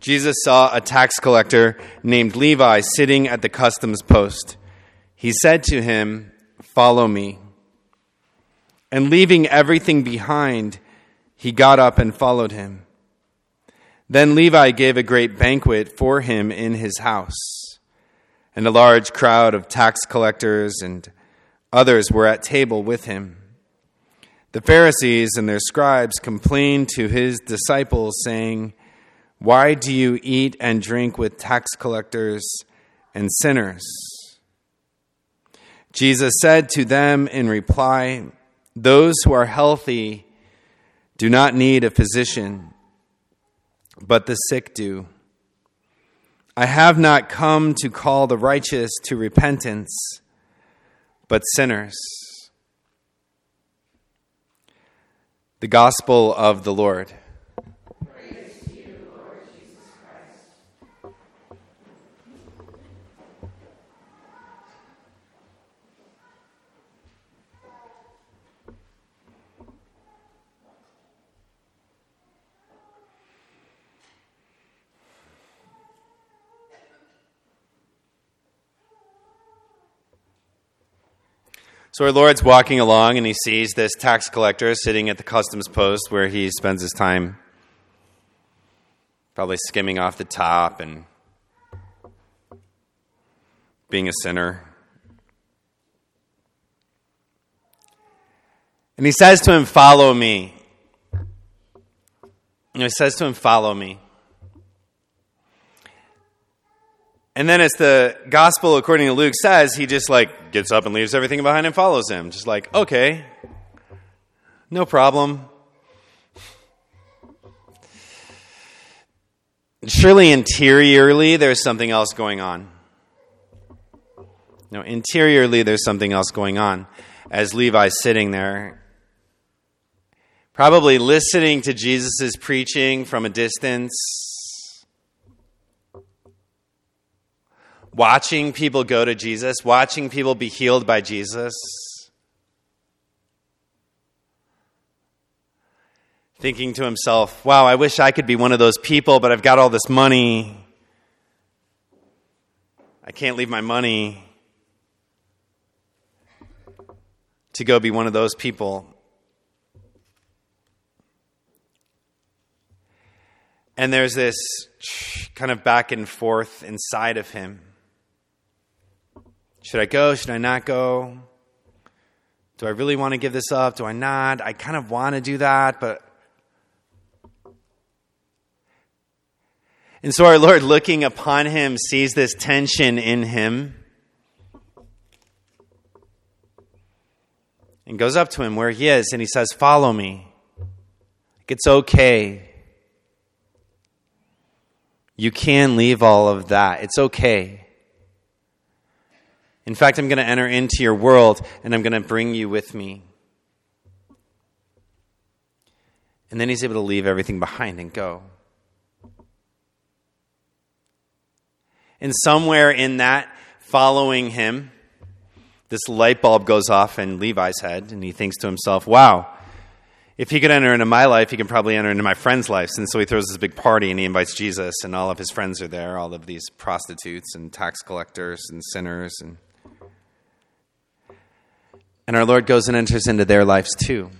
Jesus saw a tax collector named Levi sitting at the customs post. He said to him, Follow me. And leaving everything behind, he got up and followed him. Then Levi gave a great banquet for him in his house, and a large crowd of tax collectors and others were at table with him. The Pharisees and their scribes complained to his disciples, saying, Why do you eat and drink with tax collectors and sinners? Jesus said to them in reply, Those who are healthy do not need a physician, but the sick do. I have not come to call the righteous to repentance, but sinners. The Gospel of the Lord. So our Lord's walking along and he sees this tax collector sitting at the customs post where he spends his time probably skimming off the top and being a sinner. And he says to him, Follow me. And he says to him, Follow me. And then, as the gospel according to Luke says, he just like gets up and leaves everything behind and follows him. Just like, okay, no problem. Surely, interiorly, there's something else going on. No, interiorly, there's something else going on. As Levi's sitting there, probably listening to Jesus' preaching from a distance watching people go to Jesus, watching people be healed by Jesus. Thinking to himself, wow, I wish I could be one of those people, but I've got all this money. I can't leave my money to go be one of those people. And there's this kind of back and forth inside of him. Should I go? Should I not go? Do I really want to give this up? Do I not? I kind of want to do that, but. And so our Lord, looking upon him, sees this tension in him and goes up to him where he is and he says, Follow me. It's okay. You can leave all of that. It's okay. In fact, I'm going to enter into your world and I'm going to bring you with me. And then he's able to leave everything behind and go. And somewhere in that, following him, this light bulb goes off in Levi's head, and he thinks to himself, wow, if he could enter into my life, he can probably enter into my friend's life. And so he throws this big party and he invites Jesus, and all of his friends are there, all of these prostitutes and tax collectors and sinners and and our Lord goes and enters into their lives too.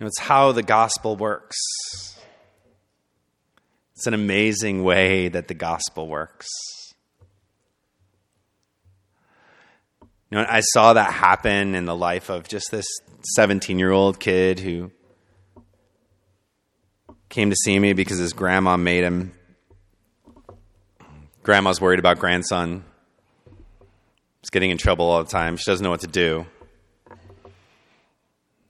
It's how the gospel works. It's an amazing way that the gospel works. You know, I saw that happen in the life of just this 17 year old kid who came to see me because his grandma made him. Grandma's worried about grandson He's getting in trouble all the time. She doesn't know what to do.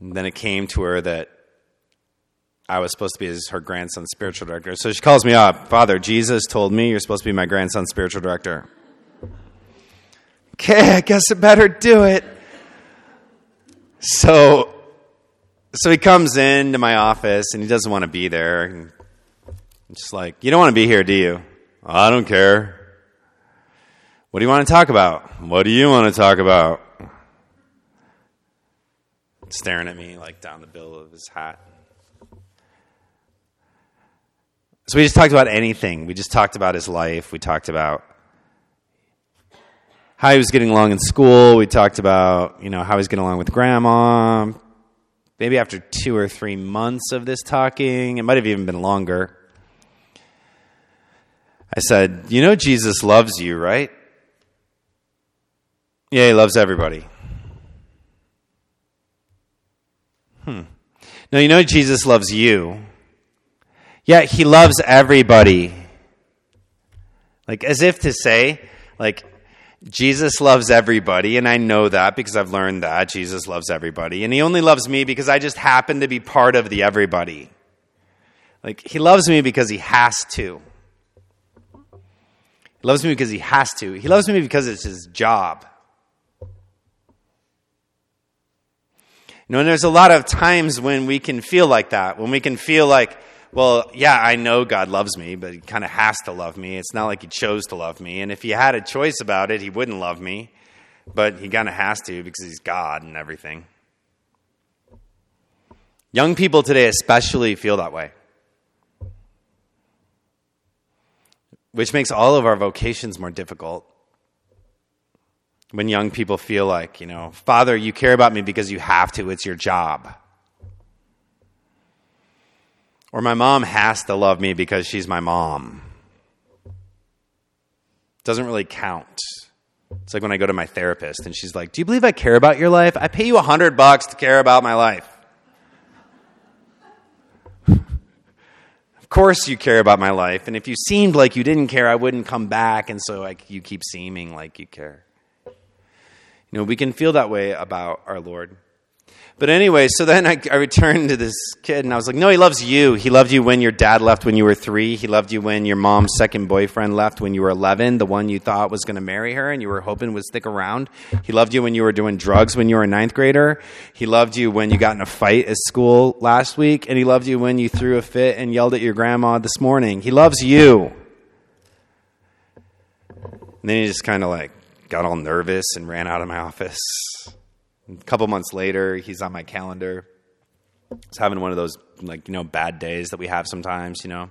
And then it came to her that I was supposed to be his, her grandson's spiritual director. So she calls me up Father, Jesus told me you're supposed to be my grandson's spiritual director. Okay, I guess I better do it. So, so he comes into my office and he doesn't want to be there. And I'm just like, you don't want to be here, do you? I don't care. What do you want to talk about? What do you want to talk about? Staring at me like down the bill of his hat. So we just talked about anything. We just talked about his life. We talked about how he was getting along in school. We talked about, you know, how he's getting along with grandma. Maybe after two or three months of this talking, it might have even been longer. I said, You know, Jesus loves you, right? Yeah, he loves everybody. Hmm. No, you know, Jesus loves you. Yeah, he loves everybody. Like, as if to say, like, Jesus loves everybody, and I know that because I've learned that Jesus loves everybody. And he only loves me because I just happen to be part of the everybody. Like, he loves me because he has to. He loves me because he has to. He loves me because it's his job. Know, and there's a lot of times when we can feel like that, when we can feel like, well, yeah, I know God loves me, but he kind of has to love me. It's not like he chose to love me. And if he had a choice about it, he wouldn't love me, but he kind of has to because he's God and everything. Young people today especially feel that way. Which makes all of our vocations more difficult. When young people feel like, you know, Father, you care about me because you have to, it's your job. Or my mom has to love me because she's my mom. Doesn't really count. It's like when I go to my therapist and she's like, Do you believe I care about your life? I pay you a hundred bucks to care about my life. of course you care about my life. And if you seemed like you didn't care, I wouldn't come back. And so like you keep seeming like you care. You know, we can feel that way about our Lord. But anyway, so then I, I, returned to this kid and I was like, no, he loves you. He loved you when your dad left when you were three. He loved you when your mom's second boyfriend left when you were 11, the one you thought was going to marry her and you were hoping would stick around. He loved you when you were doing drugs when you were a ninth grader. He loved you when you got in a fight at school last week. And he loved you when you threw a fit and yelled at your grandma this morning. He loves you. And then he just kind of like got all nervous and ran out of my office. A couple months later, he's on my calendar. He's having one of those like you know bad days that we have sometimes, you know.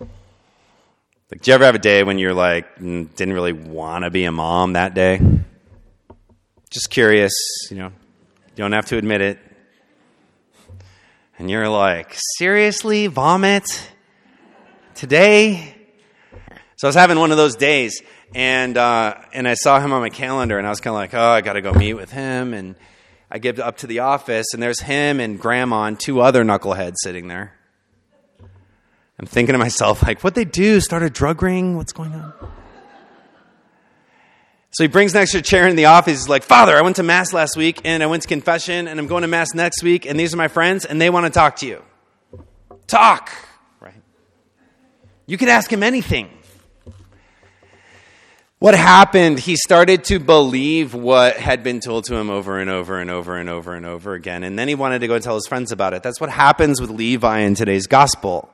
Like, do you ever have a day when you're like didn't really want to be a mom that day? Just curious, you know. You don't have to admit it. And you're like, seriously, vomit today? So I was having one of those days, and uh, and I saw him on my calendar, and I was kind of like, oh, I got to go meet with him. And I get up to the office, and there's him and Grandma and two other knuckleheads sitting there. I'm thinking to myself, like, what they do? Start a drug ring? What's going on? So he brings an extra chair in the office. He's like, Father, I went to Mass last week, and I went to confession, and I'm going to Mass next week, and these are my friends, and they want to talk to you. Talk! Right? You could ask him anything what happened, he started to believe what had been told to him over and over and over and over and over again. And then he wanted to go and tell his friends about it. That's what happens with Levi in today's gospel.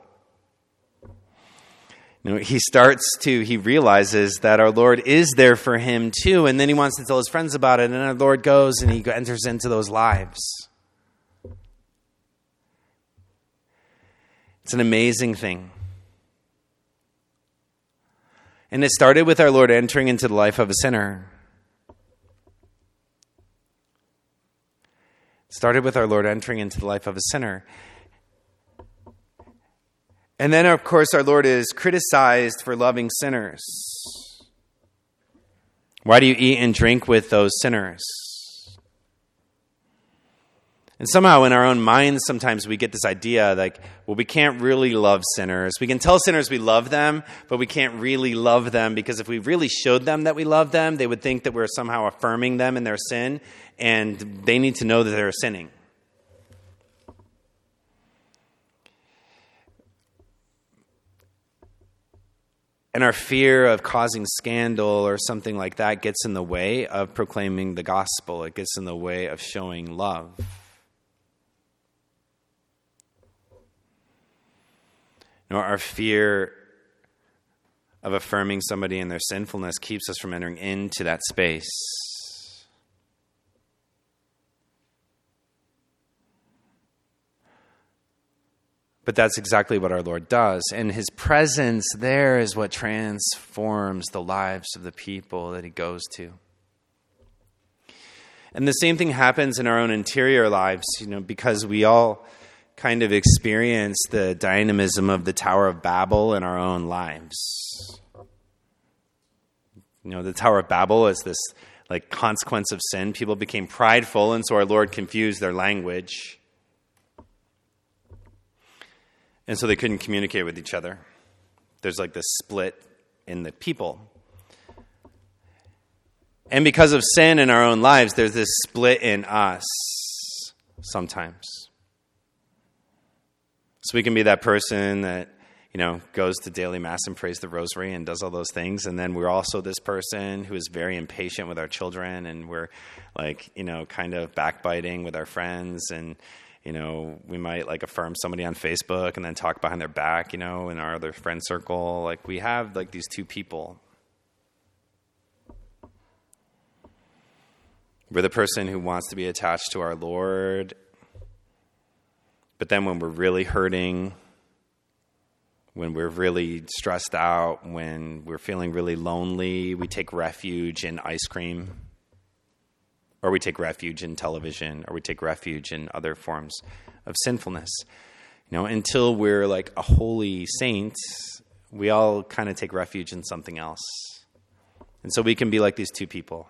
You know, he starts to, he realizes that our Lord is there for him too. And then he wants to tell his friends about it. And our Lord goes and he enters into those lives. It's an amazing thing. And it started with our Lord entering into the life of a sinner. Started with our Lord entering into the life of a sinner. And then, of course, our Lord is criticized for loving sinners. Why do you eat and drink with those sinners? And somehow in our own minds, sometimes we get this idea like, well, we can't really love sinners. We can tell sinners we love them, but we can't really love them because if we really showed them that we love them, they would think that we're somehow affirming them in their sin, and they need to know that they're sinning. And our fear of causing scandal or something like that gets in the way of proclaiming the gospel. It gets in the way of showing love. Nor our fear of affirming somebody in their sinfulness keeps us from entering into that space. But that's exactly what our Lord does. And his presence there is what transforms the lives of the people that he goes to. And the same thing happens in our own interior lives, you know, because we all kind of experience the dynamism of the Tower of Babel in our own lives. You know, the Tower of Babel is this like consequence of sin. People became prideful, and so our Lord confused their language. And so they couldn't communicate with each other. There's like this split in the people. And because of sin in our own lives, there's this split in us sometimes. So we can be that person that, you know, goes to daily mass and prays the rosary and does all those things. And then we're also this person who is very impatient with our children and we're like, you know, kind of backbiting with our friends and, you know, we might like affirm somebody on Facebook and then talk behind their back, you know, in our other friend circle. Like we have like these two people We're the person who wants to be attached to our Lord. But then when we're really hurting, when we're really stressed out, when we're feeling really lonely, we take refuge in ice cream, or we take refuge in television, or we take refuge in other forms of sinfulness. You know, until we're like a holy saint, we all kind of take refuge in something else. And so we can be like these two people.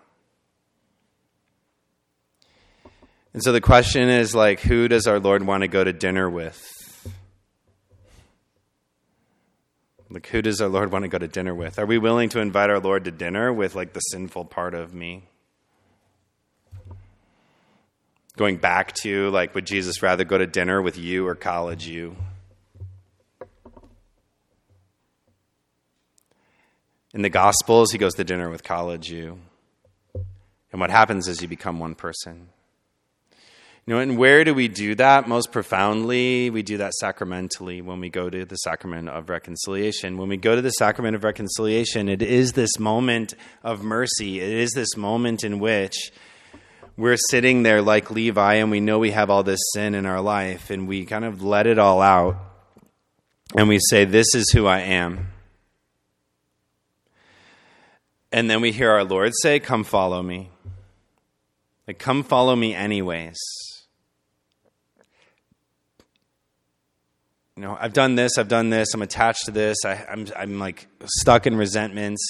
And so the question is like, who does our Lord want to go to dinner with? Like, who does our Lord want to go to dinner with? Are we willing to invite our Lord to dinner with like the sinful part of me? Going back to like, would Jesus rather go to dinner with you or college you? In the Gospels, he goes to dinner with college you. And what happens is you become one person. Know, and where do we do that most profoundly? We do that sacramentally when we go to the sacrament of reconciliation. When we go to the sacrament of reconciliation, it is this moment of mercy. It is this moment in which we're sitting there like Levi and we know we have all this sin in our life and we kind of let it all out and we say, This is who I am. And then we hear our Lord say, Come follow me. Like, come follow me anyways. You know, I've done this, I've done this, I'm attached to this, I, I'm, I'm like stuck in resentments.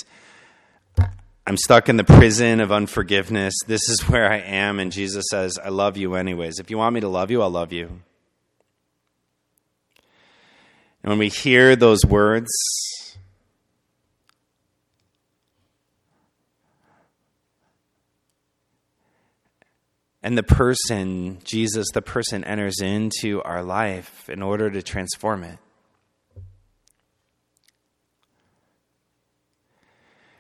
I'm stuck in the prison of unforgiveness. This is where I am. And Jesus says, I love you anyways. If you want me to love you, I'll love you. And when we hear those words, And the person, Jesus, the person, enters into our life in order to transform it.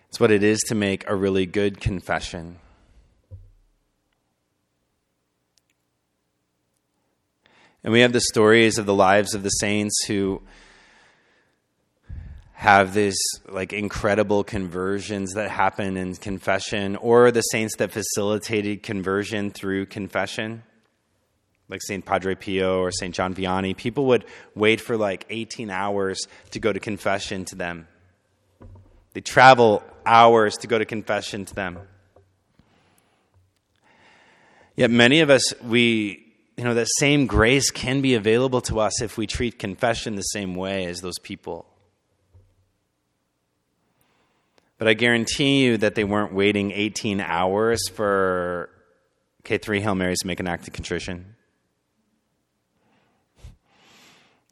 It's what it is to make a really good confession. And we have the stories of the lives of the saints who have these like incredible conversions that happen in confession or the saints that facilitated conversion through confession like St. Padre Pio or St. John Vianney people would wait for like 18 hours to go to confession to them they travel hours to go to confession to them yet many of us we you know that same grace can be available to us if we treat confession the same way as those people But I guarantee you that they weren't waiting 18 hours for K3 Hail Marys to make an act of contrition.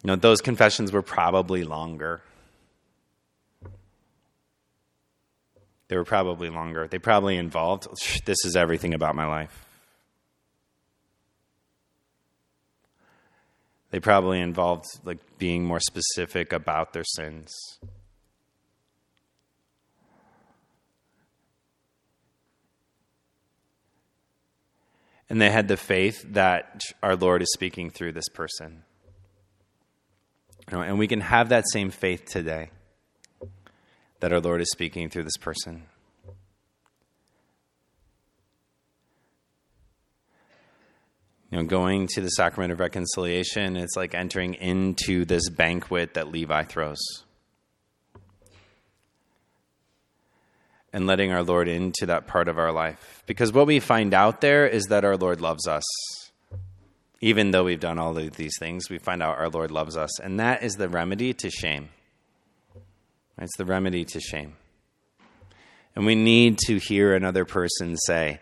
You know, those confessions were probably longer. They were probably longer. They probably involved, this is everything about my life. They probably involved like being more specific about their sins. And they had the faith that our Lord is speaking through this person. And we can have that same faith today that our Lord is speaking through this person. You You know, going to the sacrament of reconciliation, it's like entering into this banquet that Levi throws. And letting our Lord into that part of our life. Because what we find out there is that our Lord loves us. Even though we've done all of these things, we find out our Lord loves us. And that is the remedy to shame. It's the remedy to shame. And we need to hear another person say,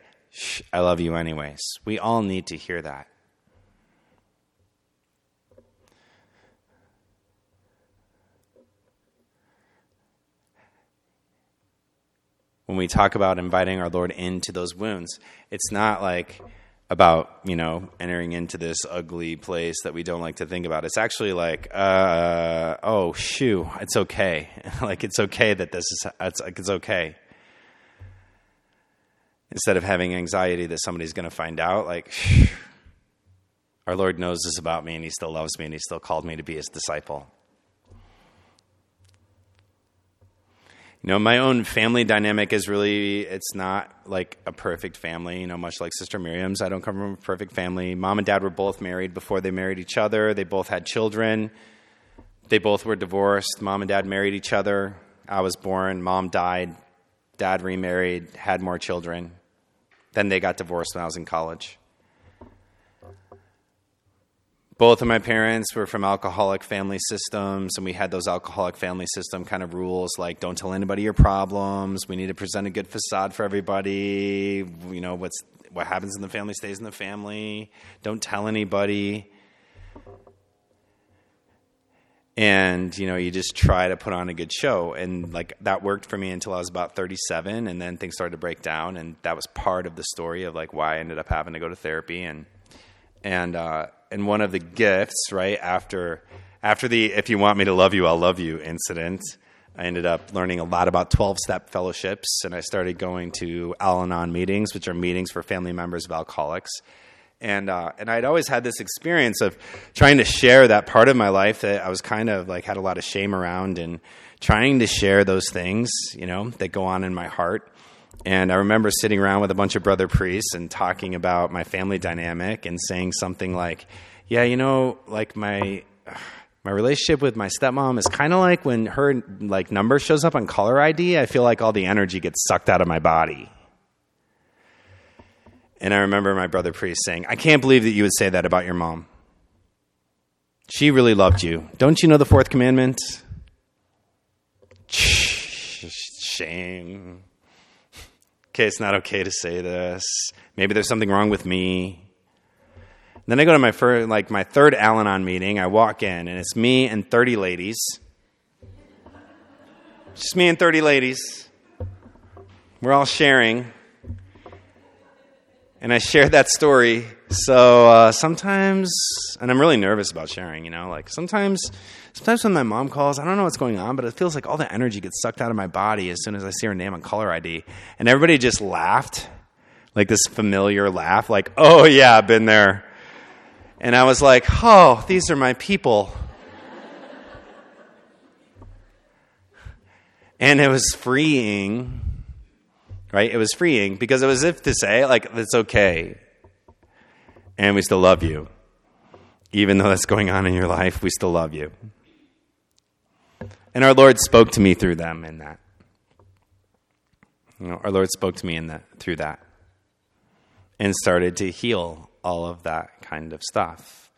I love you anyways. We all need to hear that. When we talk about inviting our Lord into those wounds, it's not like about, you know, entering into this ugly place that we don't like to think about. It's actually like, uh, oh, shoo, it's okay. like, it's okay that this is, it's, like, it's okay instead of having anxiety that somebody's going to find out, like, our Lord knows this about me and He still loves me and He still called me to be His disciple. You know, my own family dynamic is really, it's not like a perfect family, you know, much like Sister Miriam's. I don't come from a perfect family. Mom and dad were both married before they married each other. They both had children. They both were divorced. Mom and dad married each other. I was born. Mom died. Dad remarried, had more children. Then they got divorced when I was in college. Both of my parents were from alcoholic family systems, and we had those alcoholic family system kind of rules like don't tell anybody your problems. We need to present a good facade for everybody. You know, what's what happens in the family stays in the family. Don't tell anybody and you know you just try to put on a good show and like that worked for me until i was about 37 and then things started to break down and that was part of the story of like why i ended up having to go to therapy and and uh and one of the gifts right after after the if you want me to love you i'll love you incident i ended up learning a lot about 12 step fellowships and i started going to al-anon meetings which are meetings for family members of alcoholics and uh, and I'd always had this experience of trying to share that part of my life that I was kind of like had a lot of shame around and trying to share those things, you know, that go on in my heart. And I remember sitting around with a bunch of brother priests and talking about my family dynamic and saying something like, "Yeah, you know, like my." my relationship with my stepmom is kind of like when her like number shows up on caller ID, I feel like all the energy gets sucked out of my body. And I remember my brother priest saying, I can't believe that you would say that about your mom. She really loved you. Don't you know the fourth commandment? Shame. Okay, it's not okay to say this. Maybe there's something wrong with me. Then I go to my first, like my third Al-Anon meeting. I walk in, and it's me and 30 ladies. Just me and 30 ladies. We're all sharing and I shared that story. So uh, sometimes, and I'm really nervous about sharing. You know, like sometimes, sometimes when my mom calls, I don't know what's going on, but it feels like all the energy gets sucked out of my body as soon as I see her name on caller ID, and everybody just laughed, like this familiar laugh, like, "Oh yeah, I've been there," and I was like, "Oh, these are my people." and it was freeing right? It was freeing because it was as if to say, like, it's okay. And we still love you. Even though that's going on in your life, we still love you. And our Lord spoke to me through them in that. You know, our Lord spoke to me in that through that. And started to heal all of that kind of stuff.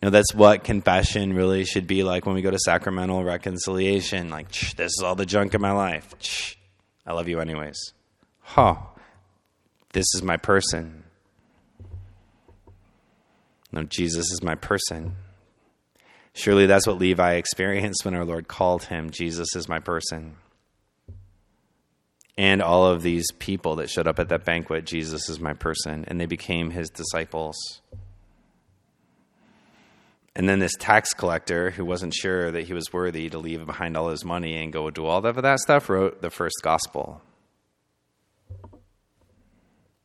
You know, that's what confession really should be like when we go to sacramental reconciliation. Like, this is all the junk in my life. Shh, I love you anyways huh, this is my person. No, Jesus is my person. Surely that's what Levi experienced when our Lord called him Jesus is my person. And all of these people that showed up at that banquet, Jesus is my person, and they became his disciples. And then this tax collector, who wasn't sure that he was worthy to leave behind all his money and go do all of that stuff, wrote the first gospel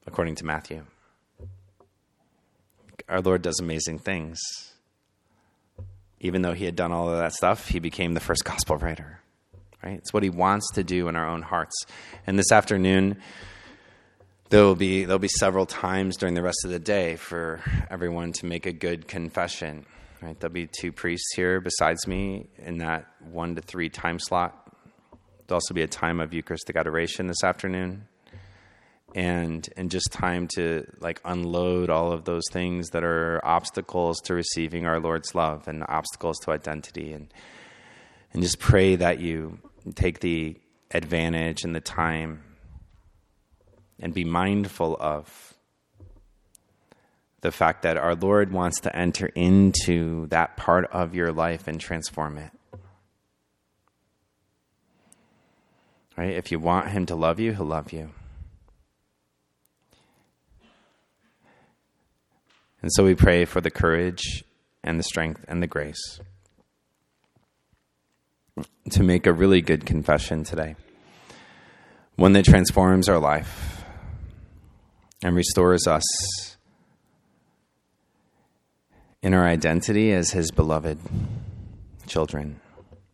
according to Matthew. Our Lord does amazing things. Even though he had done all of that stuff, he became the first gospel writer. Right? It's what he wants to do in our own hearts. And this afternoon, there will be there'll be several times during the rest of the day for everyone to make a good confession. Right? There'll be two priests here besides me in that one to three time slot. There'll also be a time of Eucharistic adoration this afternoon. And and just time to like unload all of those things that are obstacles to receiving our Lord's love and obstacles to identity and and just pray that you take the advantage and the time and be mindful of the fact that our Lord wants to enter into that part of your life and transform it. Right? If you want Him to love you, He'll love you. And so we pray for the courage and the strength and the grace to make a really good confession today, one that transforms our life and restores us in our identity as His beloved children.